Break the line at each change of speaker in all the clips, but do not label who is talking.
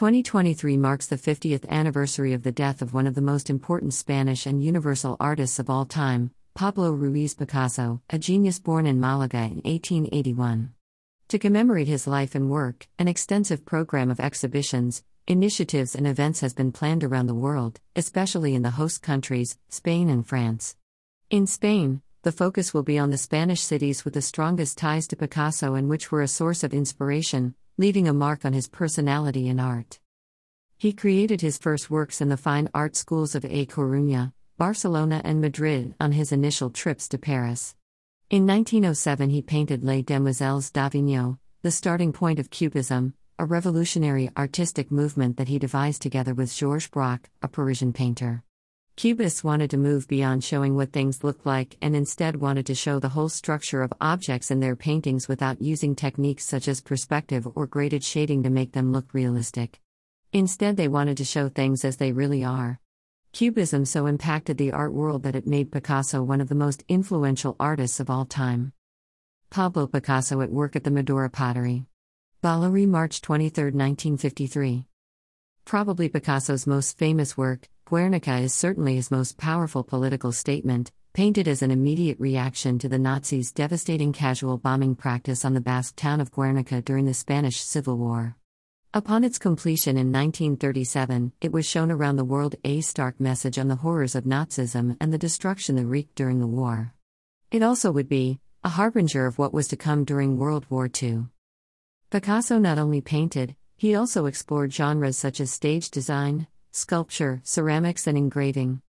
2023 marks the 50th anniversary of the death of one of the most important Spanish and universal artists of all time, Pablo Ruiz Picasso, a genius born in Malaga in 1881. To commemorate his life and work, an extensive program of exhibitions, initiatives, and events has been planned around the world, especially in the host countries, Spain and France. In Spain, the focus will be on the Spanish cities with the strongest ties to Picasso and which were a source of inspiration, leaving a mark on his personality and art. He created his first works in the fine art schools of A Coruña, Barcelona, and Madrid on his initial trips to Paris. In 1907, he painted Les Demoiselles d'Avignon, the starting point of Cubism, a revolutionary artistic movement that he devised together with Georges Braque, a Parisian painter. Cubists wanted to move beyond showing what things looked like and instead wanted to show the whole structure of objects in their paintings without using techniques such as perspective or graded shading to make them look realistic. Instead, they wanted to show things as they really are. Cubism so impacted the art world that it made Picasso one of the most influential artists of all time. Pablo Picasso at work at the Madoura Pottery. Vallauris, March 23, 1953. Probably Picasso's most famous work, Guernica is certainly his most powerful political statement, painted as an immediate reaction to the Nazis' devastating casual bombing practice on the Basque town of Guernica during the Spanish Civil War. Upon its completion in 1937, it was shown around the world a stark message on the horrors of Nazism and the destruction that wreaked during the war. It also would be a harbinger of what was to come during World War II. Picasso not only painted, he also explored genres such as stage design, sculpture, ceramics, and engraving.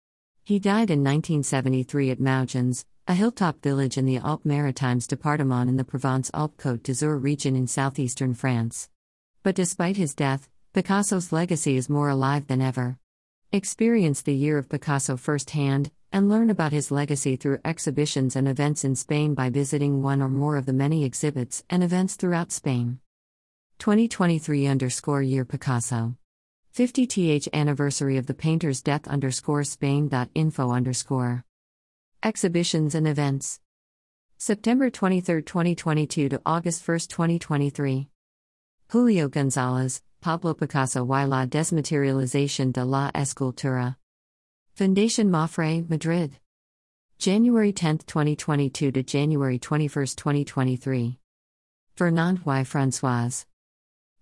He died in 1973 at Mougins, a hilltop village in the Alpes Maritimes department in the Provence Alpes Côte d'Azur region in southeastern France. But despite his death, Picasso's legacy is more alive than ever. Experience the year of Picasso firsthand, and learn about his legacy through exhibitions and events in Spain by visiting one or more of the many exhibits and events throughout Spain. 2023 underscore year Picasso 50th anniversary of the painter's death underscore Spain.info underscore. Exhibitions and events. September 23, 2022 to August 1, 2023. Julio Gonzalez, Pablo Picasso y la desmaterialización de la escultura. Fundación MAPFRE, Madrid. January 10, 2022 to January 21, 2023. Fernand y Françoise.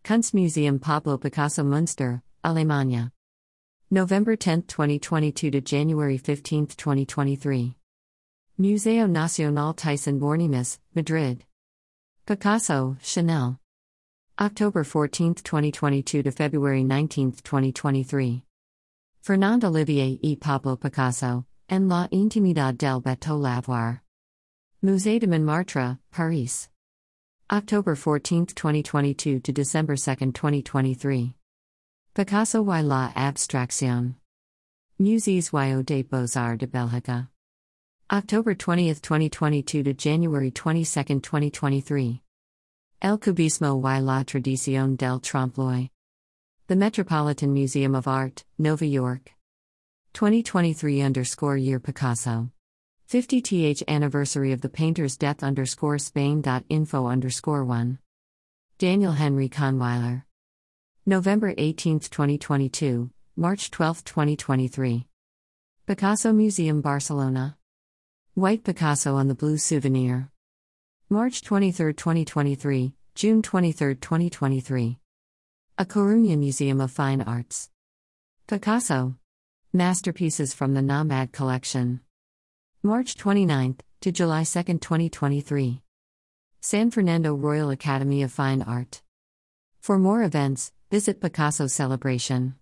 Kunstmuseum Pablo Picasso Münster, Alemania. November 10, 2022 to January 15, 2023. Museo Nacional Thyssen Bornemisza, Madrid. Picasso, Chanel. October 14, 2022 to February 19, 2023. Fernande Olivier e Pablo Picasso, en la intimidad del bateau lavoir. Musée de Montmartre, Paris. October 14, 2022 to December 2, 2023. Picasso y la abstracción. Musées y des Beaux-Arts de Belgique. October 20, 2022 to January 22, 2023. El Cubismo y la Tradición del Trompe-l'œil. The Metropolitan Museum of Art, Nova York. 2023 underscore year Picasso. 50th anniversary of the painter's death underscore Spain.info underscore 1. Daniel Henry Kahnweiler. November 18, 2022, March 12, 2023. Picasso Museum, Barcelona. White Picasso on the Blue Souvenir. March 23, 2023, June 23, 2023. A Coruña Museum of Fine Arts. Picasso. Masterpieces from the Nahmad Collection. March 29 to July 2, 2023. San Fernando Royal Academy of Fine Art. For more events, Visit Picasso Celebration.